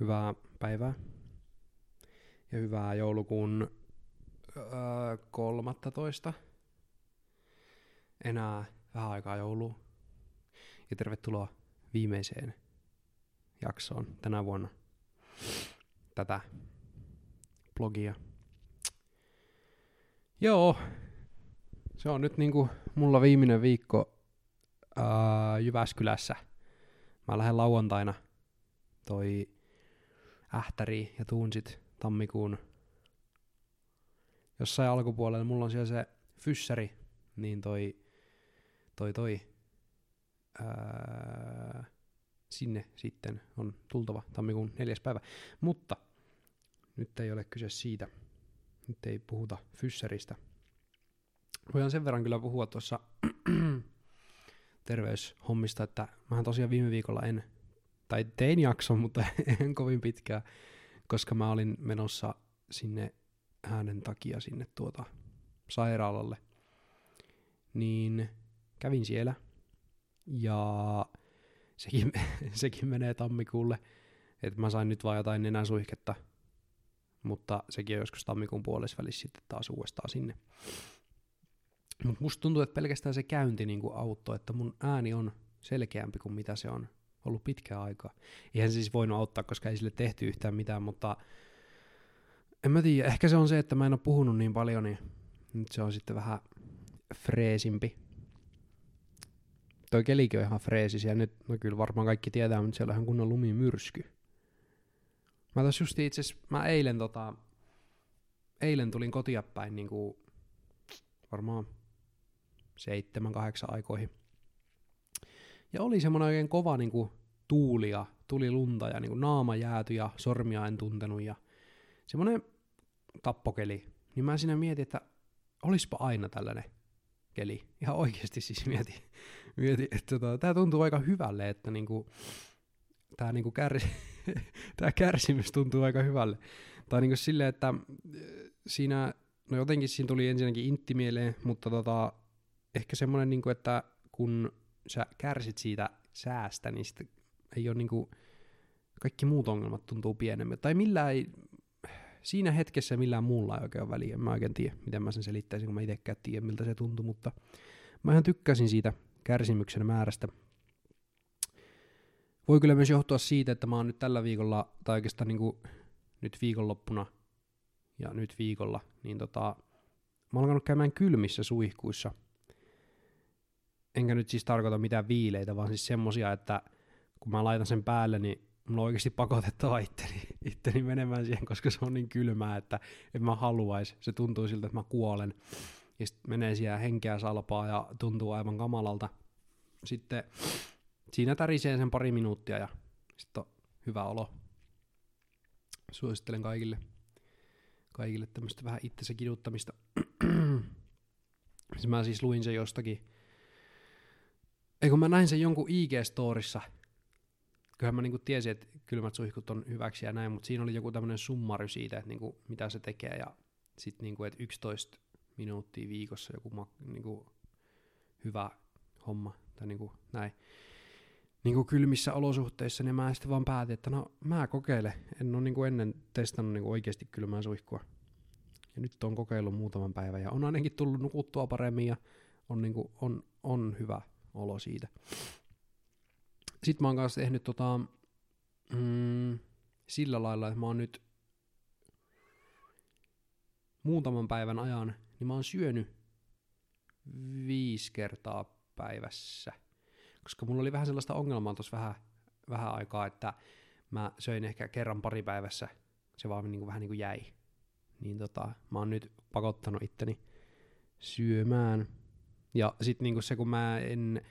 Hyvää päivää. Ja hyvää joulukuun öö, 13. Enää vähän aikaa joulua. Ja tervetuloa viimeiseen jaksoon tänä vuonna tätä blogia. Joo, se on nyt niinku mulla viimeinen viikko ää, Jyväskylässä. Mä lähden lauantaina toi ähtäri ja tuun sit tammikuun jossain alkupuolella. Mulla on siellä se fyssäri, niin toi, toi, toi ää, sinne sitten on tultava tammikuun neljäs päivä. Mutta nyt ei ole kyse siitä. Nyt ei puhuta fyssäristä. Voidaan sen verran kyllä puhua tuossa terveyshommista, että mähän tosiaan viime viikolla en, tai tein jakson, mutta en kovin pitkään, koska mä olin menossa sinne äänen takia sinne tuota sairaalalle. Niin kävin siellä ja sekin, sekin menee tammikuulle, että mä sain nyt vaan jotain nenäsuihketta, mutta sekin on joskus tammikuun puolessa välissä sitten taas uudestaan sinne. Mutta musta tuntuu, että pelkästään se käynti niin auttoi, että mun ääni on selkeämpi kuin mitä se on ollut pitkään aikaa. Eihän se siis voinut auttaa, koska ei sille tehty yhtään mitään, mutta en mä tiedä, ehkä se on se, että mä en ole puhunut niin paljon, niin nyt se on sitten vähän freesimpi. Toi kelikin on ihan freesis, ja nyt, no kyllä varmaan kaikki tietää, mutta siellä on ihan kunnon lumimyrsky. Mä tos just itse mä eilen tota, eilen tulin kotia päin niinku varmaan seitsemän, kahdeksan aikoihin. Ja oli semmoinen oikein kova niin kuin, tuuli ja tuli lunta ja niin kuin, naama jääty ja sormia en tuntenut ja semmoinen tappokeli. Niin mä siinä mietin, että olispa aina tällainen keli. Ihan oikeasti siis mietin, mietin että tota, tämä tuntuu aika hyvälle, että niinku, tämä niinku kärsi, tää kärsimys tuntuu aika hyvälle. Tai niinku silleen, että siinä, no jotenkin siinä tuli ensinnäkin intti mieleen, mutta tota, ehkä semmoinen, niin kuin, että kun sä kärsit siitä säästä, niin sitten ei ole niin kuin, kaikki muut ongelmat tuntuu pienemmät. Tai millään ei, siinä hetkessä millään muulla ei oikein ole väliä. Mä oikein tiedä, miten mä sen selittäisin, kun mä itsekään tiedä, miltä se tuntui, mutta mä ihan tykkäsin siitä kärsimyksen määrästä. Voi kyllä myös johtua siitä, että mä oon nyt tällä viikolla, tai oikeastaan niin kuin nyt viikonloppuna ja nyt viikolla, niin tota, mä oon alkanut käymään kylmissä suihkuissa – enkä nyt siis tarkoita mitään viileitä, vaan siis semmosia, että kun mä laitan sen päälle, niin mulla on oikeasti pakotettava itteni, itteni menemään siihen, koska se on niin kylmää, että en mä haluaisi. Se tuntuu siltä, että mä kuolen. Ja sitten menee siellä henkeä salpaa ja tuntuu aivan kamalalta. Sitten siinä tärisee sen pari minuuttia ja sitten on hyvä olo. Suosittelen kaikille, kaikille tämmöistä vähän itsensä kiduttamista. mä siis luin se jostakin ei kun mä näin sen jonkun IG-storissa, kyllähän mä niinku tiesin, että kylmät suihkut on hyväksi ja näin, mutta siinä oli joku tämmöinen summari siitä, että niinku, mitä se tekee ja sitten niinku, että 11 minuuttia viikossa joku ma, niinku, hyvä homma tai niinku, näin. Niinku kylmissä olosuhteissa, niin mä sitten vaan päätin, että no mä kokeilen. En ole niinku ennen testannut niinku oikeasti kylmää suihkua. Ja nyt on kokeillut muutaman päivän ja on ainakin tullut nukuttua paremmin ja on, niinku, on, on hyvä olo siitä. Sitten mä oon kanssa tehnyt tota, mm, sillä lailla, että mä oon nyt muutaman päivän ajan, niin mä oon syönyt viisi kertaa päivässä. Koska mulla oli vähän sellaista ongelmaa tuossa vähän, vähän aikaa, että mä söin ehkä kerran pari päivässä, se vaan niin kuin, vähän niin kuin jäi. Niin tota, mä oon nyt pakottanut itteni syömään ja sitten niinku se, kun mä en,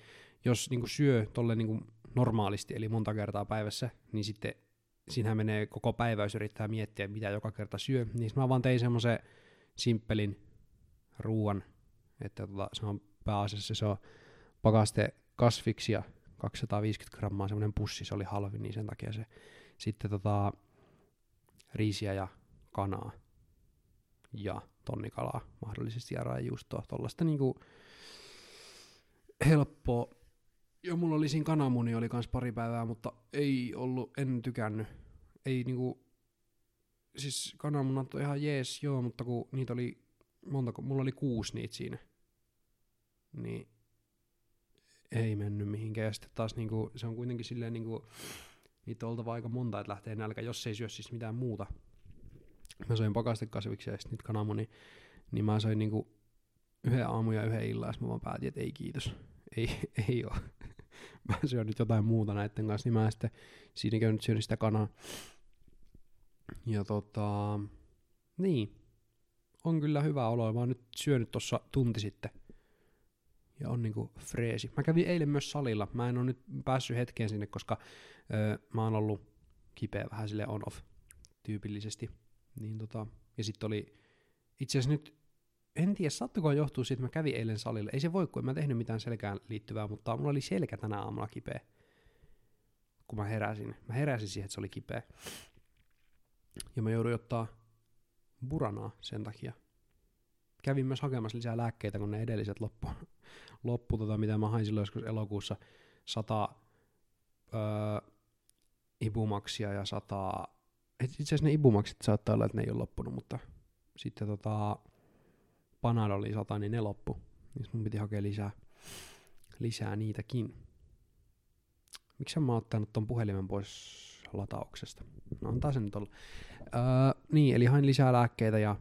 jos niinku syö tolle niinku normaalisti, eli monta kertaa päivässä, niin sitten siinähän menee koko päivä, jos yrittää miettiä, mitä joka kerta syö. Niin mä vaan tein semmoisen simppelin ruuan, että tota, se on pääasiassa se on pakaste kasviksia, 250 grammaa semmoinen pussi, se oli halvin, niin sen takia se sitten tota, riisiä ja kanaa ja tonnikalaa mahdollisesti ja raijuustoa, tuollaista niinku helppoa. Ja mulla oli siinä kananmuni oli kans pari päivää, mutta ei ollut, en tykännyt. ei niinku, siis kananmunat on ihan jees, joo, mutta kun niitä oli, montako, mulla oli kuusi niitä siinä, niin ei mennyt mihinkään. Ja sitten taas niinku, se on kuitenkin silleen niinku, niitä on oltava aika monta, että lähtee nälkä, jos ei syö siis mitään muuta. Mä söin pakastekasviksia ja sitten niitä kananmunia, niin mä söin niinku yhden aamun ja yhden illan, ja mä vaan päätin, että ei kiitos. Ei, ei oo. mä syön nyt jotain muuta näiden kanssa, niin mä sitten siinä käynyt syönyt sitä kanaa. Ja tota, niin, on kyllä hyvä olo. Mä oon nyt syönyt tuossa tunti sitten. Ja on niinku freesi. Mä kävin eilen myös salilla. Mä en ole nyt päässyt hetkeen sinne, koska öö, mä oon ollut kipeä vähän sille on-off tyypillisesti. Niin tota, ja sitten oli itse asiassa nyt, en tiedä sattuko johtuu siitä, että mä kävin eilen salilla. Ei se voi, kun en mä tehnyt mitään selkään liittyvää, mutta mulla oli selkä tänä aamulla kipeä. Kun mä heräsin. Mä heräsin siihen, että se oli kipeä. Ja mä jouduin ottaa buranaa sen takia. Kävin myös hakemassa lisää lääkkeitä, kun ne edelliset loppu, loppu tota, mitä mä hain silloin joskus elokuussa, sata öö, ibumaksia ja sata, itse asiassa ne ibumaksit saattaa olla, että ne ei ole loppunut, mutta sitten tota, Panadoli sata, niin ne loppu. Niin mun piti hakea lisää, lisää niitäkin. Miksi mä oon ottanut ton puhelimen pois latauksesta? No antaa sen nyt olla. Öö, niin, eli hain lisää lääkkeitä ja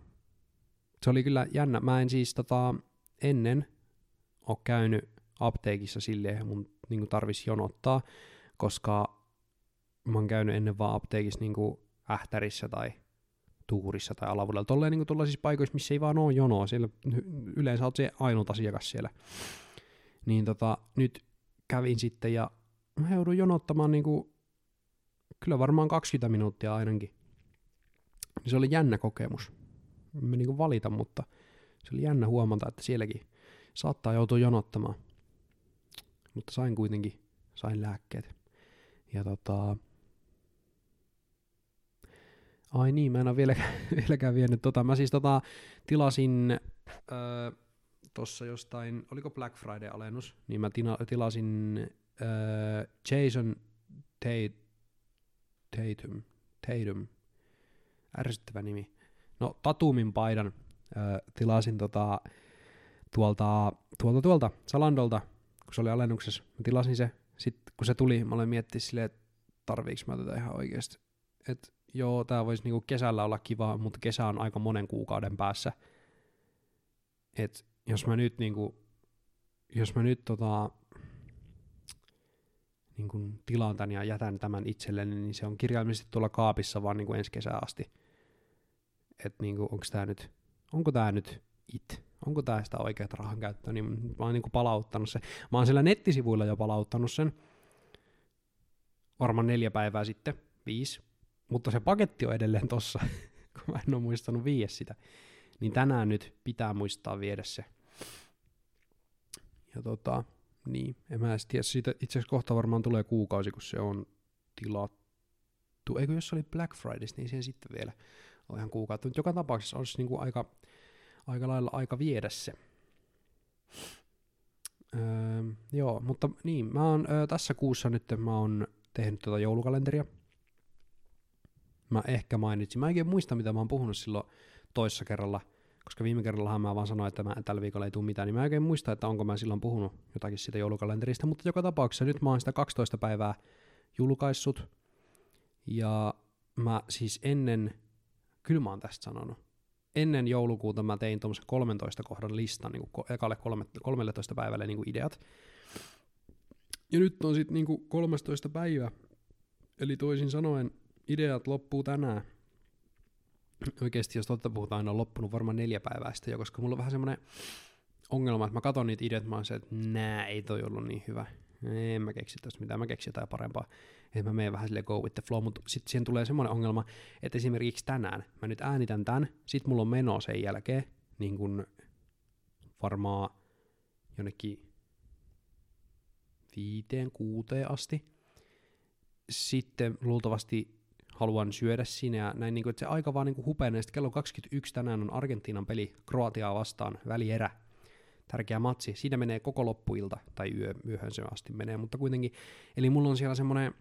se oli kyllä jännä. Mä en siis tota, ennen ole käynyt apteekissa silleen, mun niin tarvisi jonottaa, koska mä oon käynyt ennen vaan apteekissa niin ähtärissä tai tuurissa tai alavuudella. Tolleen niin tuollaisissa paikoissa, missä ei vaan ole jonoa. Siellä yleensä oot se ainut asiakas siellä. Niin tota, nyt kävin sitten ja mä joudun jonottamaan niin kuin, kyllä varmaan 20 minuuttia ainakin. Se oli jännä kokemus. Mä niin valita, mutta se oli jännä huomata, että sielläkin saattaa joutua jonottamaan. Mutta sain kuitenkin, sain lääkkeet. Ja tota, Ai niin, mä en ole vieläkään, vieläkään vienyt tota. Mä siis tota, tilasin öö, tossa jostain, oliko Black Friday-alennus, niin mä tina, tilasin öö, Jason Tate, Tatum, Tatum, ärsyttävä nimi. No, Tatumin paidan öö, tilasin tota, tuolta, tuolta, tuolta Salandolta, kun se oli alennuksessa. Mä tilasin se, sitten kun se tuli, mä olen miettinyt silleen, että tarviiks mä tätä ihan oikeasti. Että joo, tää voisi niinku kesällä olla kiva, mutta kesä on aika monen kuukauden päässä. Et jos mä nyt niinku, jos mä nyt tota, niin kun tilaan tän ja jätän tämän itselleni, niin se on kirjaimellisesti tuolla kaapissa vaan niin kuin ensi kesää asti. Että niin onko tämä nyt, onko tämä nyt it? Onko tämä sitä oikeat rahan käyttöä? Niin mä oon niin kuin palauttanut sen. Mä oon siellä nettisivuilla jo palauttanut sen. Varmaan neljä päivää sitten, viisi mutta se paketti on edelleen tossa, kun mä en ole muistanut viiä sitä. Niin tänään nyt pitää muistaa viedä se. Ja tota, niin, en mä edes tiedä, siitä itse asiassa kohta varmaan tulee kuukausi, kun se on tilattu. Eikö jos se oli Black Fridays, niin siihen sitten vielä on ihan kuukautta. Mutta joka tapauksessa olisi niinku aika, aika lailla aika viedä se. Öö, joo, mutta niin, mä oon öö, tässä kuussa nyt mä oon tehnyt tätä tota joulukalenteria, mä ehkä mainitsin. Mä en muista, mitä mä oon puhunut silloin toissa kerralla, koska viime kerrallahan mä vaan sanoin, että mä, tällä viikolla ei tule mitään, niin mä en oikein muista, että onko mä silloin puhunut jotakin siitä joulukalenterista, mutta joka tapauksessa nyt mä oon sitä 12 päivää julkaissut, ja mä siis ennen, kyllä mä oon tästä sanonut, ennen joulukuuta mä tein tuommoisen 13 kohdan listan niin kuin ekalle 13 päivälle niin kuin ideat, ja nyt on sitten niin 13 päivä, eli toisin sanoen ideat loppuu tänään. Oikeasti, jos totta puhutaan, aina on loppunut varmaan neljä päivää sitten jo, koska mulla on vähän semmoinen ongelma, että mä katson niitä ideat, mä oon se, että nää, ei toi ollut niin hyvä. En mä keksi tästä mitään, mä keksin jotain parempaa. Että mä menen vähän sille go with the flow, mutta sitten siihen tulee semmoinen ongelma, että esimerkiksi tänään mä nyt äänitän tän, sit mulla on meno sen jälkeen, niin kun varmaan jonnekin viiteen, kuuteen asti. Sitten luultavasti haluan syödä siinä ja näin, niin kuin, että se aika vaan niin kuin hupenee. Sitten kello 21 tänään on Argentiinan peli Kroatiaa vastaan, välierä. Tärkeä matsi. Siinä menee koko loppuilta, tai yö, yöhön se asti menee, mutta kuitenkin. Eli mulla on siellä semmoinen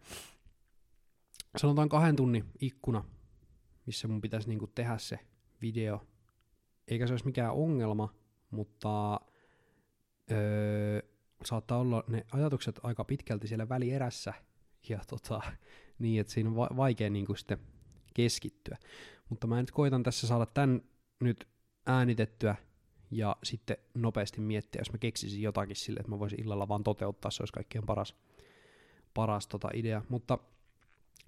sanotaan kahden tunnin ikkuna, missä mun pitäisi niinku tehdä se video. Eikä se olisi mikään ongelma, mutta öö, saattaa olla ne ajatukset aika pitkälti siellä välierässä, ja tota, niin, että siinä on va- vaikea niinku sitten keskittyä. Mutta mä nyt koitan tässä saada tämän nyt äänitettyä ja sitten nopeasti miettiä, jos mä keksisin jotakin sille, että mä voisin illalla vaan toteuttaa, se olisi kaikkein paras, paras tota idea. Mutta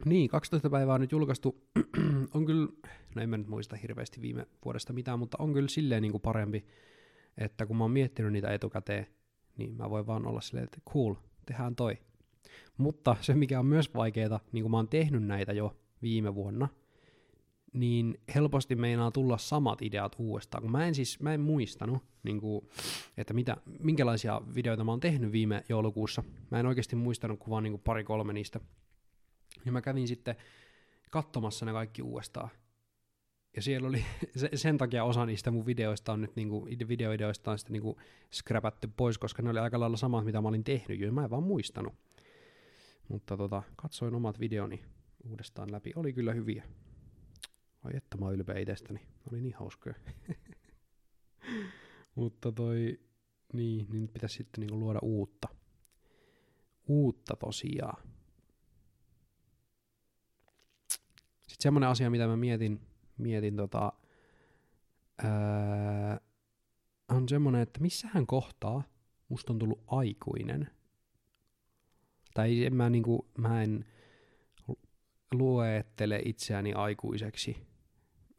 niin, 12 päivää on nyt julkaistu. on kyllä, no en mä nyt muista hirveästi viime vuodesta mitään, mutta on kyllä silleen niin kuin parempi, että kun mä oon miettinyt niitä etukäteen, niin mä voin vaan olla silleen, että cool, tehdään toi. Mutta se, mikä on myös vaikeaa, niin kuin mä oon tehnyt näitä jo viime vuonna, niin helposti meinaa tulla samat ideat uudestaan, kun mä en siis, mä en muistanut, niin kuin, että mitä, minkälaisia videoita mä oon tehnyt viime joulukuussa. Mä en oikeasti muistanut kuin vaan niin kuin pari-kolme niistä. Ja mä kävin sitten katsomassa ne kaikki uudestaan. Ja siellä oli, sen takia osa niistä mun videoista on nyt, niinku, videoideoista on sitten niinku scrapätty pois, koska ne oli aika lailla samat, mitä mä olin tehnyt jo, mä en vaan muistanut. Mutta tota, katsoin omat videoni uudestaan läpi, oli kyllä hyviä. Ai että mä ylpeä itsestäni, oli niin hauskoja. Mutta toi, niin, niin pitäisi sitten niinku luoda uutta. Uutta tosiaan. Sitten semmoinen asia, mitä mä mietin, mietin tota, ää, on semmoinen, että missähän kohtaa musta on tullut aikuinen. Tai en mä, niinku, mä en luettele itseäni aikuiseksi.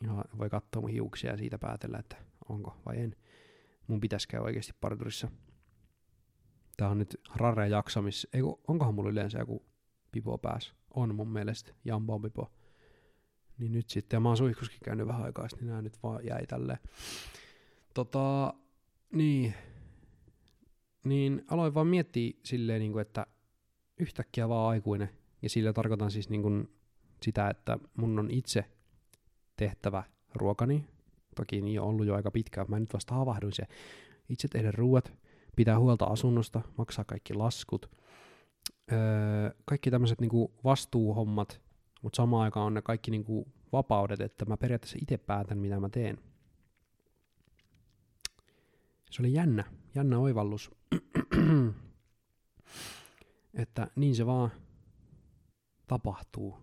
Ja voi katsoa mun hiuksia ja siitä päätellä, että onko vai en. Mun pitäisi käydä oikeasti parturissa. Tää on nyt rare jaksamis... Ei, onkohan mulla yleensä joku pipo pääs? On mun mielestä. Jambo pipo. Niin nyt sitten, ja mä oon suihkuskin käynyt vähän aikaa, niin nämä nyt vaan jäi tälle. Tota, niin, niin aloin vaan miettiä silleen, niin kuin, että yhtäkkiä vaan aikuinen. Ja sillä tarkoitan siis niin kuin sitä, että mun on itse tehtävä ruokani. Toki niin on ollut jo aika pitkään, mä nyt vasta havahduin se. Itse tehdä ruuat, pitää huolta asunnosta, maksaa kaikki laskut. Öö, kaikki tämmöiset niin vastuuhommat, mutta samaan aikaan on ne kaikki niinku vapaudet, että mä periaatteessa itse päätän, mitä mä teen. Se oli jännä, jännä oivallus. että niin se vaan tapahtuu.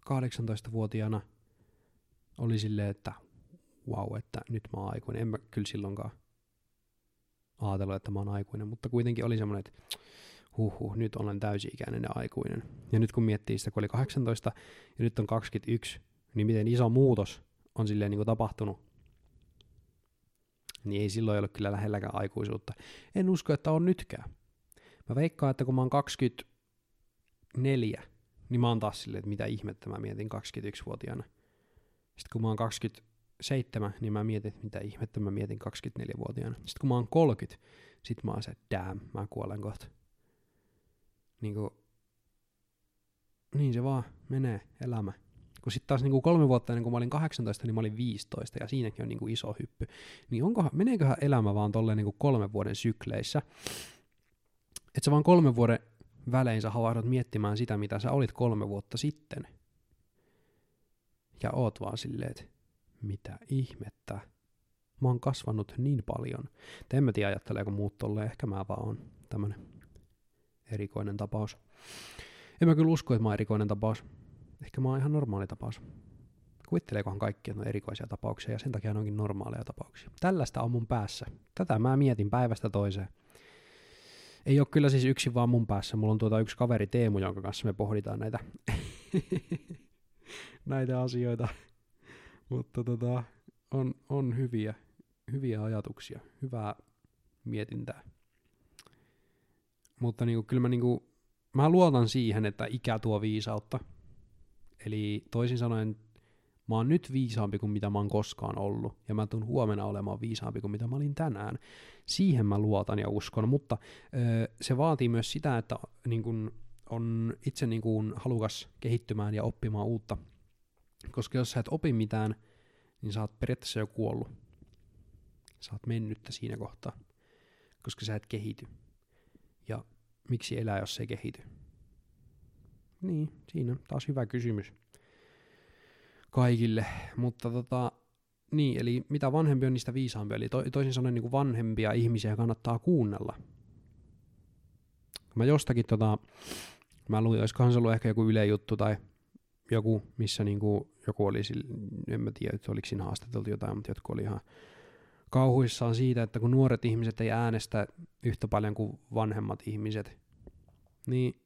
18-vuotiaana oli silleen, että wow, että nyt mä oon aikuinen. En mä kyllä silloinkaan ajatellut, että mä oon aikuinen, mutta kuitenkin oli semmoinen, että huhhuh, nyt olen täysi-ikäinen ja aikuinen. Ja nyt kun miettii sitä, kun oli 18 ja nyt on 21, niin miten iso muutos on silleen niin kuin tapahtunut, niin ei silloin ole kyllä lähelläkään aikuisuutta. En usko, että on nytkään. Mä veikkaan, että kun mä oon 24, niin mä oon taas silleen, että mitä ihmettä mä mietin 21-vuotiaana. Sitten kun mä oon 27, niin mä mietin, että mitä ihmettä mä mietin 24-vuotiaana. Sitten kun mä oon 30, sit mä oon se, damn, mä kuolen kohta niin, kuin, niin se vaan menee elämä. Kun sitten taas niin kuin kolme vuotta ennen kuin mä olin 18, niin mä olin 15, ja siinäkin on niin kuin iso hyppy. Niin onkohan, meneeköhän elämä vaan tolleen niin kuin kolmen vuoden sykleissä, että sä vaan kolmen vuoden välein sä havahdut miettimään sitä, mitä sä olit kolme vuotta sitten. Ja oot vaan silleen, että mitä ihmettä. Mä oon kasvanut niin paljon. Te en mä tiedä ajatteleeko muut tolleen, ehkä mä vaan oon tämmönen erikoinen tapaus. En mä kyllä usko, että mä oon erikoinen tapaus. Ehkä mä oon ihan normaali tapaus. Kuvitteleekohan kaikki, että on erikoisia tapauksia ja sen takia ne onkin normaaleja tapauksia. Tällaista on mun päässä. Tätä mä mietin päivästä toiseen. Ei ole kyllä siis yksin vaan mun päässä. Mulla on tuota yksi kaveri Teemu, jonka kanssa me pohditaan näitä, näitä asioita. Mutta tota, on, on hyviä, hyviä ajatuksia, hyvää mietintää. Mutta niinku, kyllä mä, niinku, mä luotan siihen, että ikä tuo viisautta. Eli toisin sanoen, mä oon nyt viisaampi kuin mitä mä oon koskaan ollut, ja mä tuun huomenna olemaan viisaampi kuin mitä mä olin tänään. Siihen mä luotan ja uskon, mutta ö, se vaatii myös sitä, että niin kun, on itse niin kun, halukas kehittymään ja oppimaan uutta. Koska jos sä et opi mitään, niin sä oot periaatteessa jo kuollut. Sä oot mennyttä siinä kohtaa, koska sä et kehity. Ja miksi elää, jos ei kehity? niin, siinä taas hyvä kysymys kaikille. Mutta tota, niin, eli mitä vanhempi on, niistä viisaampi. Eli to, toisin sanoen niin kuin vanhempia ihmisiä kannattaa kuunnella. Mä jostakin tota, mä luin, olisikohan se ollut ehkä joku Yle juttu tai joku, missä niinku, joku oli, en mä tiedä, oliko siinä haastateltu jotain, mutta jotkut oli ihan kauhuissaan siitä, että kun nuoret ihmiset ei äänestä yhtä paljon kuin vanhemmat ihmiset, niin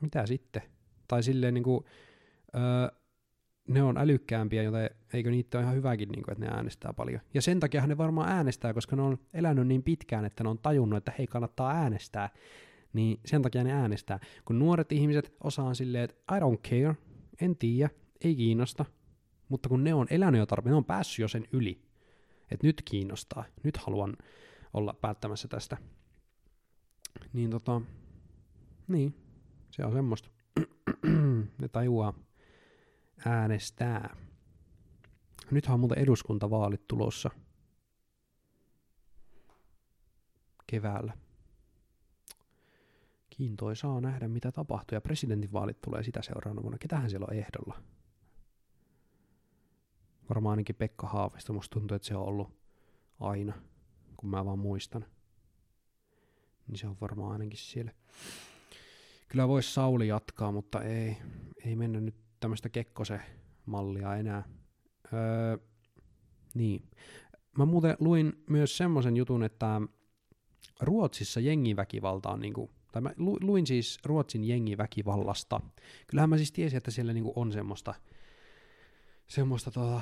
mitä sitten? Tai silleen niin kuin, öö, ne on älykkäämpiä, joten eikö niitä ole ihan hyväkin, niin kuin, että ne äänestää paljon. Ja sen takia ne varmaan äänestää, koska ne on elänyt niin pitkään, että ne on tajunnut, että hei, kannattaa äänestää. Niin sen takia ne äänestää. Kun nuoret ihmiset osaa silleen, että I don't care, en tiedä, ei kiinnosta. Mutta kun ne on elänyt jo tarpeen, ne on päässyt jo sen yli. Että nyt kiinnostaa, nyt haluan olla päättämässä tästä. Niin tota, niin, se on semmoista. ne tajuaa äänestää. Nythän on muuten eduskuntavaalit tulossa keväällä. Kiintoisaa nähdä, mitä tapahtuu. Ja presidentinvaalit tulee sitä seuraavana vuonna. Ketähän siellä on ehdolla? Varmaan ainakin Pekka Haavisto. Musta tuntuu, että se on ollut aina, kun mä vaan muistan. Niin se on varmaan ainakin siellä. Kyllä voisi Sauli jatkaa, mutta ei, ei mennä nyt tämmöistä Kekkose-mallia enää. Öö, niin. Mä muuten luin myös semmoisen jutun, että Ruotsissa jengiväkivalta on niinku, tai mä luin siis Ruotsin jengiväkivallasta. Kyllähän mä siis tiesin, että siellä niinku on semmoista, semmoista tota,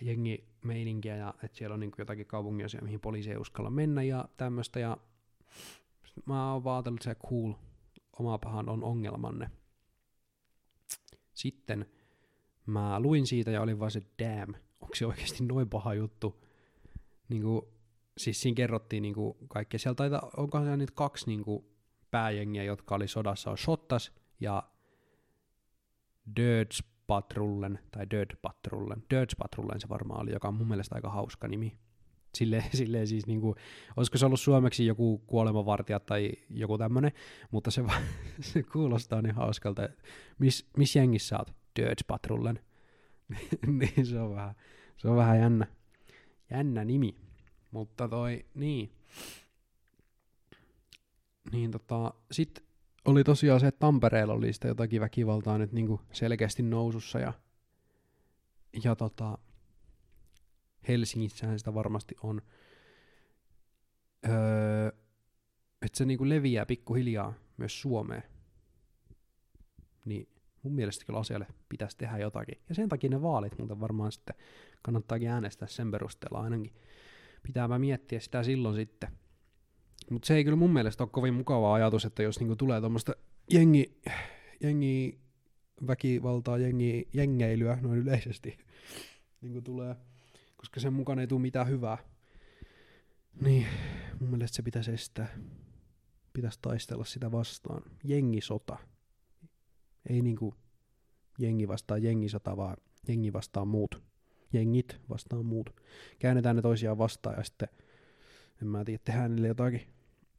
jengimeininkiä ja että siellä on niinku jotakin kaupunginosia, mihin poliisi ei uskalla mennä ja tämmöistä. Ja mä oon vaatellut, se cool, oma pahan on ongelmanne. Sitten mä luin siitä ja olin vaan se, damn, onko se oikeasti noin paha juttu? Niin kuin, siis siinä kerrottiin niin kuin kaikkea. Siellä taitaa, onkohan siellä niitä kaksi niin kuin pääjengiä, jotka oli sodassa, on Shottas ja Dirge Patrullen, tai Dirt Patrullen. Dirge Patrullen se varmaan oli, joka on mun mielestä aika hauska nimi. Silleen, silleen siis niinku, olisiko se ollut suomeksi joku kuolemavartija tai joku tämmönen, mutta se, se kuulostaa niin hauskalta, miss, miss jengissä sä oot? Patrullen. niin se on vähän, se on vähän jännä, jännä nimi. Mutta toi, niin. Niin tota, sit oli tosiaan se, että Tampereella oli sitä jotakin väkivaltaa nyt niinku selkeästi nousussa ja, ja tota, Helsingissähän sitä varmasti on. Öö, että se niinku leviää pikkuhiljaa myös Suomeen. Niin mun mielestä kyllä asialle pitäisi tehdä jotakin. Ja sen takia ne vaalit muuten varmaan sitten kannattaakin äänestää sen perusteella ainakin. Pitääpä miettiä sitä silloin sitten. Mutta se ei kyllä mun mielestä ole kovin mukava ajatus, että jos niinku tulee tuommoista jengi, jengi väkivaltaa, jengi, jengeilyä noin yleisesti niinku tulee, koska sen mukaan ei tule mitään hyvää. Niin, mun mielestä se pitäisi estää. Pitäisi taistella sitä vastaan. Jengisota. Ei niinku jengi vastaan jengisota, vaan jengi vastaan muut. Jengit vastaan muut. Käännetään ne toisiaan vastaan ja sitten, en mä tiedä, tehdään niille jotakin.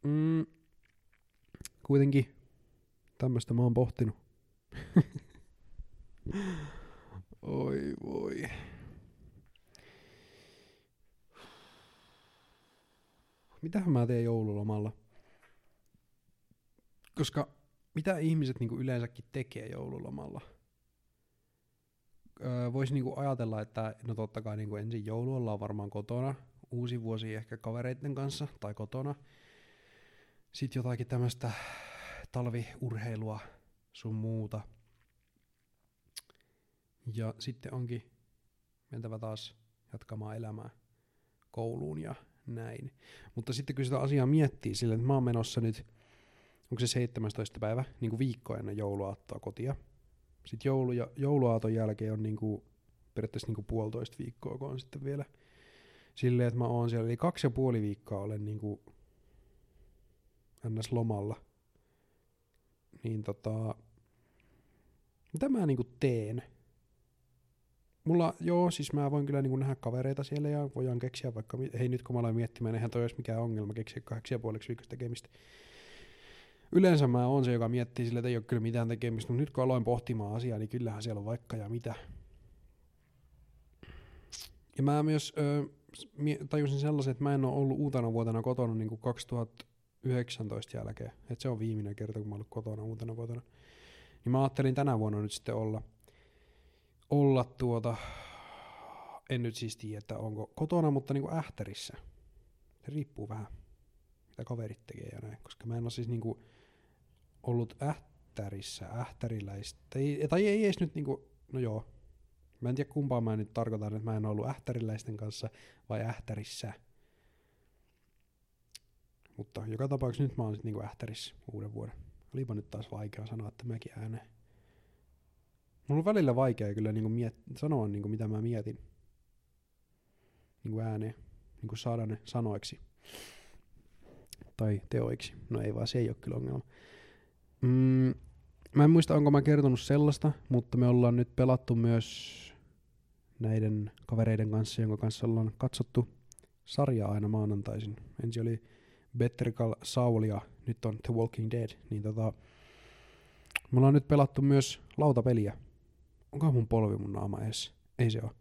Mm, kuitenkin tämmöistä mä oon pohtinut. Oi voi. Mitähän mä teen joululomalla? Koska mitä ihmiset niinku yleensäkin tekee joululomalla? Öö, Voisi niinku ajatella, että no totta kai niinku ensin joulu ollaan varmaan kotona, uusi vuosi ehkä kavereiden kanssa tai kotona. Sitten jotakin tämmöistä talviurheilua sun muuta. Ja sitten onkin mentävä taas jatkamaan elämää kouluun ja näin. Mutta sitten kun sitä asiaa miettii silleen, että mä oon menossa nyt, onko se 17. päivä, niin kuin viikko ennen jouluaattoa kotia. Sitten joulu ja, jouluaaton jälkeen on niin kuin, periaatteessa niin kuin puolitoista viikkoa, kun on sitten vielä silleen, että mä oon siellä. Eli kaksi ja puoli viikkoa olen niin kuin ns. lomalla. Niin tota, mitä mä niinku teen? Mulla, joo, siis mä voin kyllä niinku nähdä kavereita siellä ja voidaan keksiä vaikka, hei nyt kun mä aloin miettimään, eihän toi olisi mikään ongelma keksiä kahdeksi ja puoleksi viikosta tekemistä. yleensä mä oon se, joka miettii sille, että ei ole kyllä mitään tekemistä, mutta nyt kun aloin pohtimaan asiaa, niin kyllähän siellä on vaikka ja mitä. Ja mä myös ö, tajusin sellaisen, että mä en ole ollut uutena vuotena kotona niin kuin 2019 jälkeen. Että se on viimeinen kerta, kun mä ollut kotona uutena vuotena. Niin mä ajattelin tänä vuonna nyt sitten olla, olla tuota, en nyt siis tiedä, että onko kotona, mutta niin kuin ähtärissä. Se riippuu vähän, mitä kaverit tekee ja näin, koska mä en ole siis niin kuin ollut ähtärissä, ähtäriläistä, tai, tai ei edes nyt niinku, no joo, mä en tiedä kumpaa mä nyt tarkoitan, että mä en ollut ähtäriläisten kanssa vai ähtärissä. Mutta joka tapauksessa nyt mä oon sitten niinku ähtärissä uuden vuoden. Olipa nyt taas vaikea sanoa, että mäkin ääneen. Mulla on välillä vaikea kyllä niinku miet- sanoa, niinku mitä mä mietin niinku ääneen, niinku saada ne sanoiksi tai teoiksi. No ei vaan, se ei ole kyllä ongelma. Mm, mä en muista, onko mä kertonut sellaista, mutta me ollaan nyt pelattu myös näiden kavereiden kanssa, jonka kanssa ollaan katsottu sarjaa aina maanantaisin. Ensin oli Better Call Saul ja nyt on The Walking Dead. Niin tota, me ollaan nyt pelattu myös lautapeliä. Onko mun polvi mun naama edes? Ei se ole.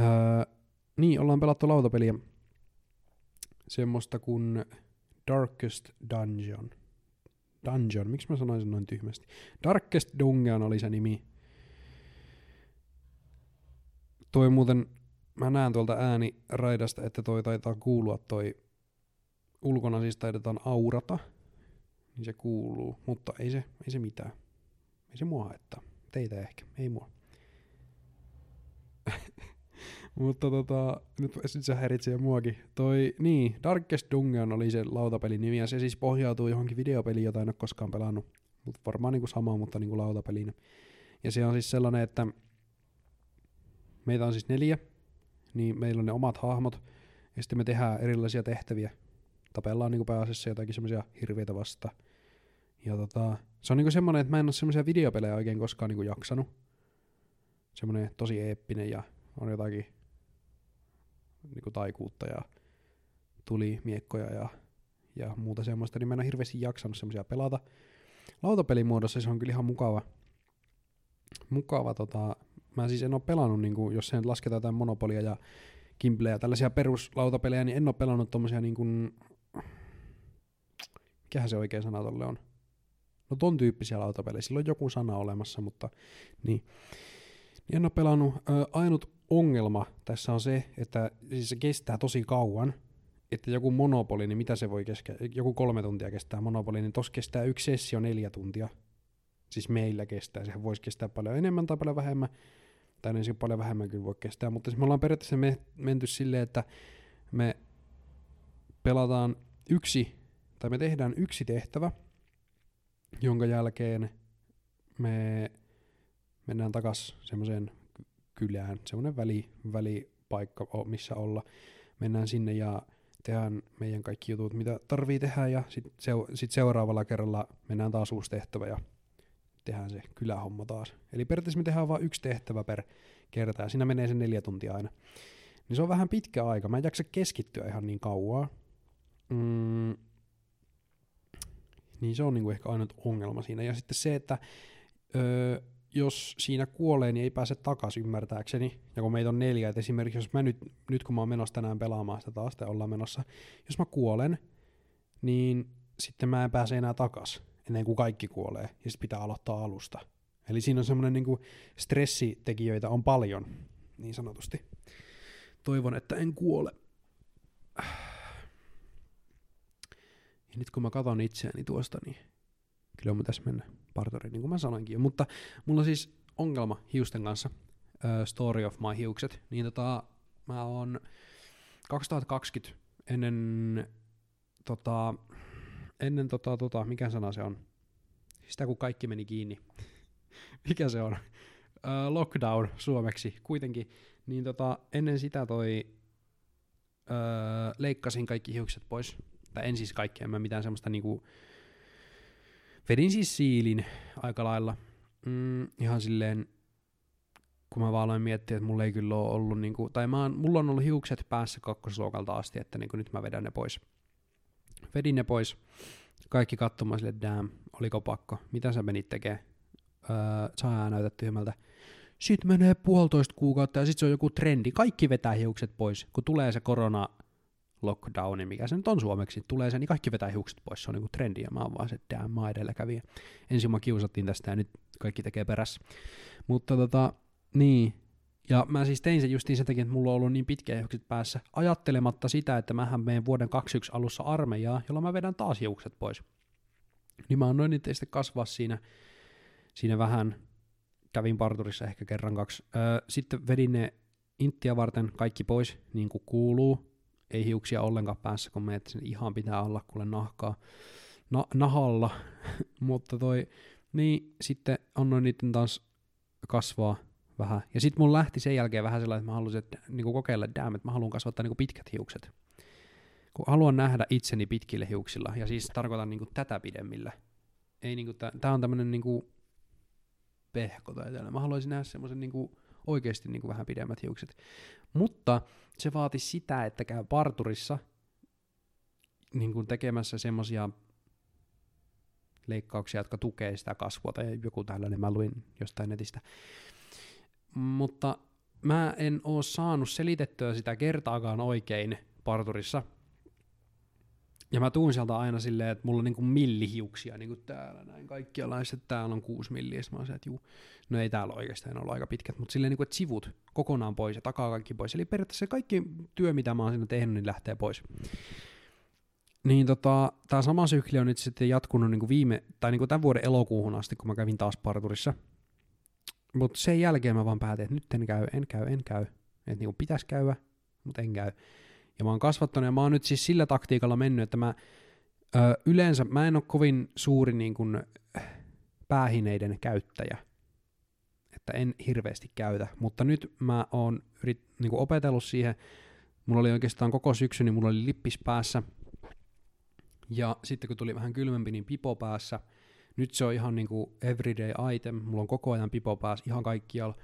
Öö, niin, ollaan pelattu lautapeliä. Semmoista kuin Darkest Dungeon. Dungeon, miksi mä sanoin sen noin tyhmästi? Darkest Dungeon oli se nimi. Toi muuten, mä näen tuolta ääniraidasta, että toi taitaa kuulua toi ulkona siis taidetaan aurata, niin se kuuluu, mutta ei se, ei se mitään. Ei se mua haittaa. Teitä ehkä, ei mua. Mutta tota, nyt se häiritsee muakin. Toi, niin, Darkest Dungeon oli se lautapelin nimi, ja se siis pohjautuu johonkin videopeliin, jota en ole koskaan pelannut. Mutta varmaan niinku sama, mutta niinku lautapelinä. Ja se on siis sellainen, että meitä on siis neljä, niin meillä on ne omat hahmot, ja sitten me tehdään erilaisia tehtäviä. Tapellaan niinku pääasiassa jotakin semmoisia hirveitä vasta. Ja tota, se on niinku semmoinen, että mä en ole semmoisia videopelejä oikein koskaan niinku jaksanut. Semmoinen tosi eeppinen ja on jotakin niinku taikuutta ja tuli miekkoja ja, ja muuta semmoista, niin mä en ole hirveästi jaksanut semmoisia pelata. Lautapelimuodossa se on kyllä ihan mukava, mukava tota, mä siis en ole pelannut, niin kuin, jos sen lasketaan jotain Monopolia ja Kimbleä ja tällaisia peruslautapelejä, niin en ole pelannut tommosia niin kuin, mikähän se oikein sana tolle on? No ton tyyppisiä lautapelejä, sillä on joku sana olemassa, mutta niin. niin en ole pelannut. Ö, ainut ongelma tässä on se, että siis se kestää tosi kauan, että joku monopoli, niin mitä se voi kestää, joku kolme tuntia kestää monopoli, niin tossa kestää yksi sessio neljä tuntia. Siis meillä kestää, sehän voisi kestää paljon enemmän tai paljon vähemmän, tai niin paljon vähemmän kyllä voi kestää, mutta siis me ollaan periaatteessa me, menty silleen, että me pelataan yksi, tai me tehdään yksi tehtävä, jonka jälkeen me mennään takas semmoiseen kylään, semmoinen väli, välipaikka, missä olla. Mennään sinne ja tehdään meidän kaikki jutut, mitä tarvii tehdä, ja sitten sit seuraavalla kerralla mennään taas uusi tehtävä ja tehdään se kylähomma taas. Eli periaatteessa me tehdään vain yksi tehtävä per kerta, ja siinä menee se neljä tuntia aina. Niin se on vähän pitkä aika, mä en jaksa keskittyä ihan niin kauaa. Mm, niin se on niinku ehkä ainut ongelma siinä. Ja sitten se, että öö, jos siinä kuolee, niin ei pääse takaisin ymmärtääkseni. Ja kun meitä on neljä, että esimerkiksi jos mä nyt, nyt kun mä oon menossa tänään pelaamaan sitä taas, tai ollaan menossa, jos mä kuolen, niin sitten mä en pääse enää takas ennen kuin kaikki kuolee, ja sitten pitää aloittaa alusta. Eli siinä on semmoinen niin stressitekijöitä on paljon, niin sanotusti. Toivon, että en kuole. Nyt kun mä katson itseäni tuosta, niin kyllä mun tässä mennä partori, niin kuin mä sanoinkin jo. Mutta mulla on siis ongelma hiusten kanssa, uh, Story of My hiukset, niin tota, mä oon 2020 ennen tota, ennen tota, tota, mikä sana se on? Sitä kun kaikki meni kiinni. mikä se on? Uh, lockdown suomeksi kuitenkin. Niin tota, ennen sitä toi uh, leikkasin kaikki hiukset pois. Tai en siis kaikki, en mä mitään semmoista niinku vedin siis siilin aika lailla. Mm, ihan silleen, kun mä vaan aloin miettiä, että mulla ei kyllä ole ollut, niinku, tai mä oon, mulla on ollut hiukset päässä kakkosluokalta asti, että niinku nyt mä vedän ne pois. Vedin ne pois, kaikki katsomaan sille, damn, oliko pakko, mitä sä menit tekemään, öö, saa näytä tyhmältä. Sitten menee puolitoista kuukautta ja sitten se on joku trendi. Kaikki vetää hiukset pois. Kun tulee se korona lockdowni, mikä se nyt on suomeksi, tulee se, niin kaikki vetää hiukset pois. Se on niinku trendi ja mä oon vaan se, damn, mä edelläkävijä. Ensin mä kiusattiin tästä ja nyt kaikki tekee perässä. Mutta tota, niin. Ja mä siis tein sen justiin sen takia, että mulla on ollut niin pitkä hiukset päässä, ajattelematta sitä, että mähän menen vuoden 21 alussa armeijaa, jolloin mä vedän taas hiukset pois. Niin mä annoin niitä sitten kasvaa siinä, siinä vähän, kävin parturissa ehkä kerran kaksi. Öö, sitten vedin ne inttiä varten kaikki pois, niin kuin kuuluu. Ei hiuksia ollenkaan päässä, kun menet sen ihan pitää olla kuule nahkaa. Na- nahalla. Mutta toi, niin sitten annoin niiden taas kasvaa vähän. Ja sitten mun lähti sen jälkeen vähän sellainen, että mä halusin että, niin kokeilla, damn, että mä haluan kasvattaa niin pitkät hiukset. Kun haluan nähdä itseni pitkillä hiuksilla, ja siis tarkoitan niin tätä pidemmillä. Ei niin tää on tämmönen niin pehko tai tällainen. Mä haluaisin nähdä semmoisen niin oikeasti niin vähän pidemmät hiukset. Mutta se vaati sitä, että käy parturissa niin kuin tekemässä semmoisia leikkauksia, jotka tukee sitä kasvua tai joku tällainen, mä luin jostain netistä. Mutta mä en oo saanut selitettyä sitä kertaakaan oikein parturissa. Ja mä tuun sieltä aina silleen, että mulla on niinku millihiuksia niinku täällä näin kaikkialla, ja sitten täällä on kuusi milliä, mä se, että juu, no ei täällä oikeastaan ollut aika pitkät, mutta silleen niinku, että sivut kokonaan pois ja takaa kaikki pois. Eli periaatteessa kaikki työ, mitä mä oon siinä tehnyt, niin lähtee pois. Niin tota, tämä sama sykli on nyt sitten jatkunut niinku viime, tai niinku tämän vuoden elokuuhun asti, kun mä kävin taas parturissa. Mutta sen jälkeen mä vaan päätin, että nyt en käy, en käy, en käy. Että niinku pitäisi käydä, mutta en käy. Ja mä oon kasvattanut ja mä oon nyt siis sillä taktiikalla mennyt, että mä ö, yleensä, mä en ole kovin suuri niin kuin, päähineiden käyttäjä. Että en hirveästi käytä, mutta nyt mä oon yrit, niin kuin opetellut siihen. Mulla oli oikeastaan koko syksy, niin mulla oli lippis päässä. Ja sitten kun tuli vähän kylmempi, niin pipo päässä. Nyt se on ihan niin kuin everyday item. Mulla on koko ajan pipo päässä ihan kaikkialla.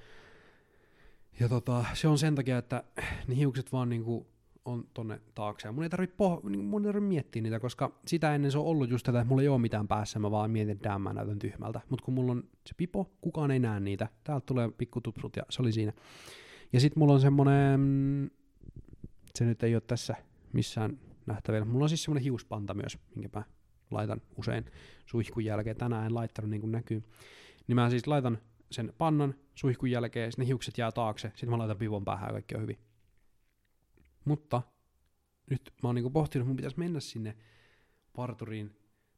Ja tota, se on sen takia, että ne hiukset vaan niin kuin on tonne taakse. Ja mun ei tarvitse, poh- niin mun ei tarvitse miettiä niitä, koska sitä ennen se on ollut just tätä, että mulla ei ole mitään päässä, mä vaan mietin, että mä näytän tyhmältä. Mutta kun mulla on se pipo, kukaan ei näe niitä. Täältä tulee pikkutupsut ja se oli siinä. Ja sitten mulla on semmonen, se nyt ei ole tässä missään nähtävillä. Mulla on siis semmonen hiuspanta myös, minkä mä laitan usein suihkun jälkeen. Tänään en laittanut niin kuin näkyy. Niin mä siis laitan sen pannan suihkun jälkeen, ne hiukset jää taakse, sitten mä laitan pivon päähän ja kaikki on hyvin. Mutta nyt mä oon niinku pohtinut, mun pitäisi mennä sinne parturiin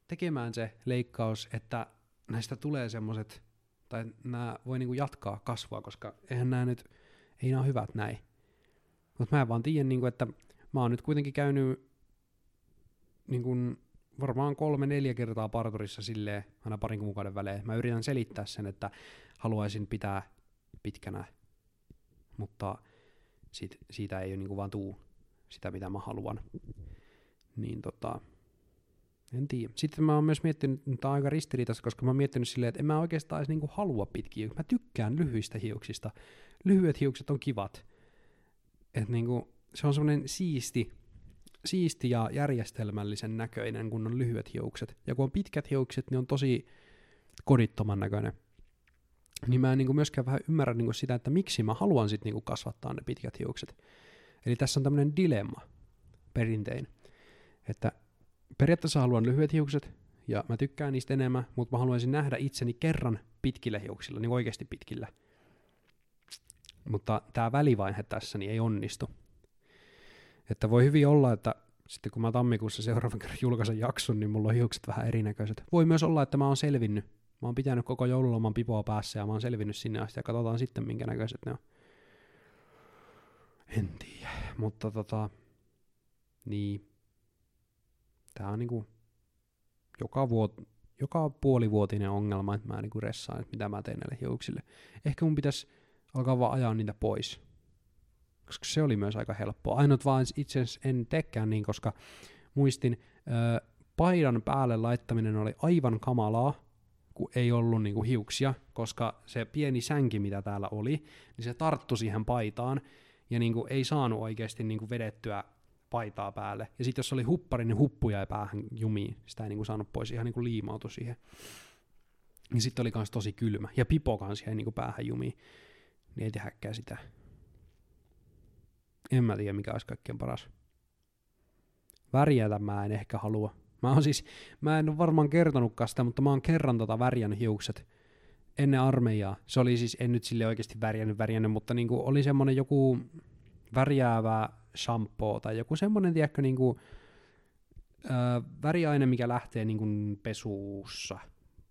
tekemään se leikkaus, että näistä tulee semmoset, tai nämä voi niinku jatkaa kasvua, koska eihän nämä nyt, ei nämä hyvät näin. Mutta mä en vaan tiedä, niinku, että mä oon nyt kuitenkin käynyt niinku, varmaan kolme-neljä kertaa parturissa silleen, aina parin kuukauden välein. Mä yritän selittää sen, että haluaisin pitää pitkänä, mutta siitä, siitä ei niinku vaan tuu sitä, mitä mä haluan. Niin tota, en tiedä. Sitten mä oon myös miettinyt, tämä on aika ristiriitaista, koska mä oon miettinyt silleen, että en mä oikeastaan edes niinku halua pitkiä. Mä tykkään lyhyistä hiuksista. Lyhyet hiukset on kivat. Et niinku, se on semmoinen siisti, siisti ja järjestelmällisen näköinen, kun on lyhyet hiukset. Ja kun on pitkät hiukset, niin on tosi kodittoman näköinen niin mä en niin kuin myöskään vähän ymmärrä niin kuin sitä, että miksi mä haluan sitten niin kasvattaa ne pitkät hiukset. Eli tässä on tämmöinen dilemma perintein, että periaatteessa haluan lyhyet hiukset, ja mä tykkään niistä enemmän, mutta mä haluaisin nähdä itseni kerran pitkillä hiuksilla, niin oikeasti pitkillä. Mutta tämä välivaihe tässä niin ei onnistu. Että voi hyvin olla, että sitten kun mä tammikuussa seuraavan kerran julkaisen jakson, niin mulla on hiukset vähän erinäköiset. Voi myös olla, että mä oon selvinnyt Mä oon pitänyt koko joululoman pipoa päässä ja mä oon selvinnyt sinne asti ja katsotaan sitten minkä näköiset ne on. En tiedä, mutta tota, niin. Tää on niinku joka, vuot, joka puolivuotinen ongelma, että mä niinku ressaan, että mitä mä teen näille hiuksille. Ehkä mun pitäisi alkaa vaan ajaa niitä pois. Koska se oli myös aika helppoa. Ainut vaan itse asiassa en tekään niin, koska muistin, ö, paidan päälle laittaminen oli aivan kamalaa, kun ei ollut niinku hiuksia, koska se pieni sänki, mitä täällä oli, niin se tarttu siihen paitaan, ja niinku ei saanut oikeasti niinku vedettyä paitaa päälle. Ja sitten jos oli huppari, niin huppu jäi päähän jumiin. Sitä ei niinku saanut pois, ihan niinku liimautu siihen. Niin sitten oli kans tosi kylmä. Ja pipo kans jäi niinku päähän jumiin. Niin ei tehäkään sitä. En mä tiedä, mikä olisi kaikkein paras. Värjätä mä en ehkä halua. Mä oon siis, mä en ole varmaan kertonutkaan sitä, mutta mä oon kerran tota värjännyt hiukset ennen armeijaa. Se oli siis, en nyt sille oikeasti värjännyt värjännyt, mutta niinku oli semmonen joku värjäävä shampoo tai joku semmonen, tiedätkö, niinku, ö, väriaine, mikä lähtee niinku pesuussa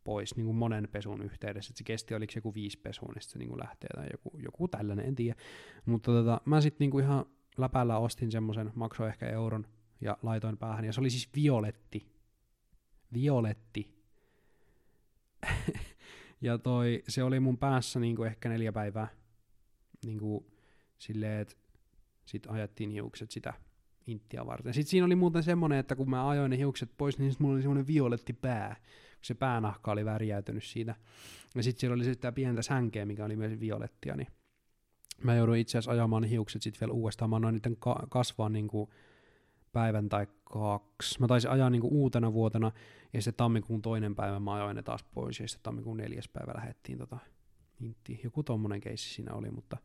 pois niin kuin monen pesun yhteydessä, että se kesti oliko se joku viisi pesua, niin se niin kuin lähtee tai joku, joku tällainen, en tiedä. Mutta tota, mä sitten niin kuin ihan läpällä ostin semmoisen, maksoi ehkä euron ja laitoin päähän, ja se oli siis violetti. Violetti. ja toi, se oli mun päässä niin kuin ehkä neljä päivää. Niin kuin silleen, että sit ajettiin hiukset sitä inttiä varten. Sitten siinä oli muuten semmonen, että kun mä ajoin ne hiukset pois, niin mulla oli semmonen violetti pää se päänahka oli värjäytynyt siitä. Ja sitten siellä oli sitä pientä sänkeä, mikä oli myös violettia, niin mä jouduin itse asiassa ajamaan ne hiukset sitten vielä uudestaan. Mä annoin niiden ka- kasvaa niin kuin päivän tai kaksi. Mä taisin ajaa niin kuin uutena vuotena, ja sitten tammikuun toinen päivä mä ajoin ne taas pois, ja sitten tammikuun neljäs päivä lähettiin tota intti. Joku tommonen keissi siinä oli, mutta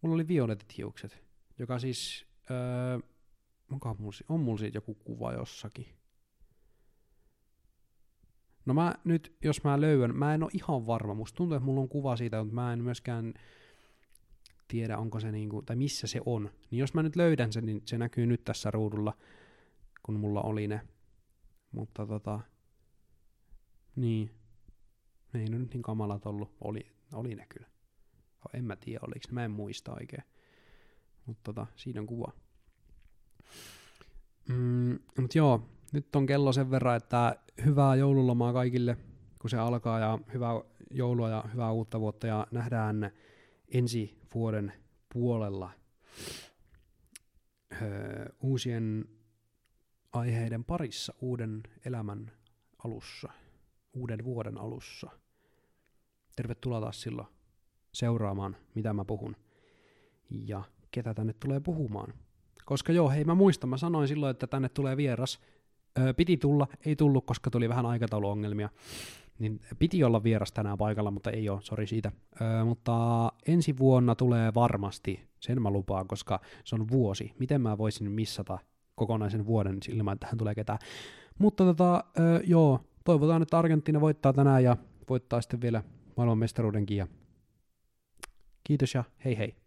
mulla oli violetit hiukset, joka siis, öö, on mulla siitä joku kuva jossakin. No mä nyt, jos mä löydän, mä en ole ihan varma, musta tuntuu, että mulla on kuva siitä, mutta mä en myöskään tiedä, onko se niinku, tai missä se on. Niin jos mä nyt löydän sen, niin se näkyy nyt tässä ruudulla, kun mulla oli ne. Mutta tota, niin, ei ne nyt niin kamalat ollut. Oli, oli ne kyllä. En mä tiedä, oliko ne, mä en muista oikein. Mutta tota, siinä on kuva. Mm, mutta joo, nyt on kello sen verran, että hyvää joululomaa kaikille, kun se alkaa, ja hyvää joulua ja hyvää uutta vuotta, ja nähdään ensi vuoden puolella öö, uusien aiheiden parissa uuden elämän alussa, uuden vuoden alussa. Tervetuloa taas silloin seuraamaan, mitä mä puhun ja ketä tänne tulee puhumaan. Koska joo, hei mä muistan, mä sanoin silloin, että tänne tulee vieras, piti tulla, ei tullut, koska tuli vähän aikatauluongelmia. Niin piti olla vieras tänään paikalla, mutta ei ole, sori siitä. Öö, mutta ensi vuonna tulee varmasti, sen mä lupaan, koska se on vuosi. Miten mä voisin missata kokonaisen vuoden ilman, että tähän tulee ketään. Mutta tota, öö, joo, toivotaan, että Argentiina voittaa tänään ja voittaa sitten vielä maailmanmestaruudenkin. Ja kiitos ja hei hei.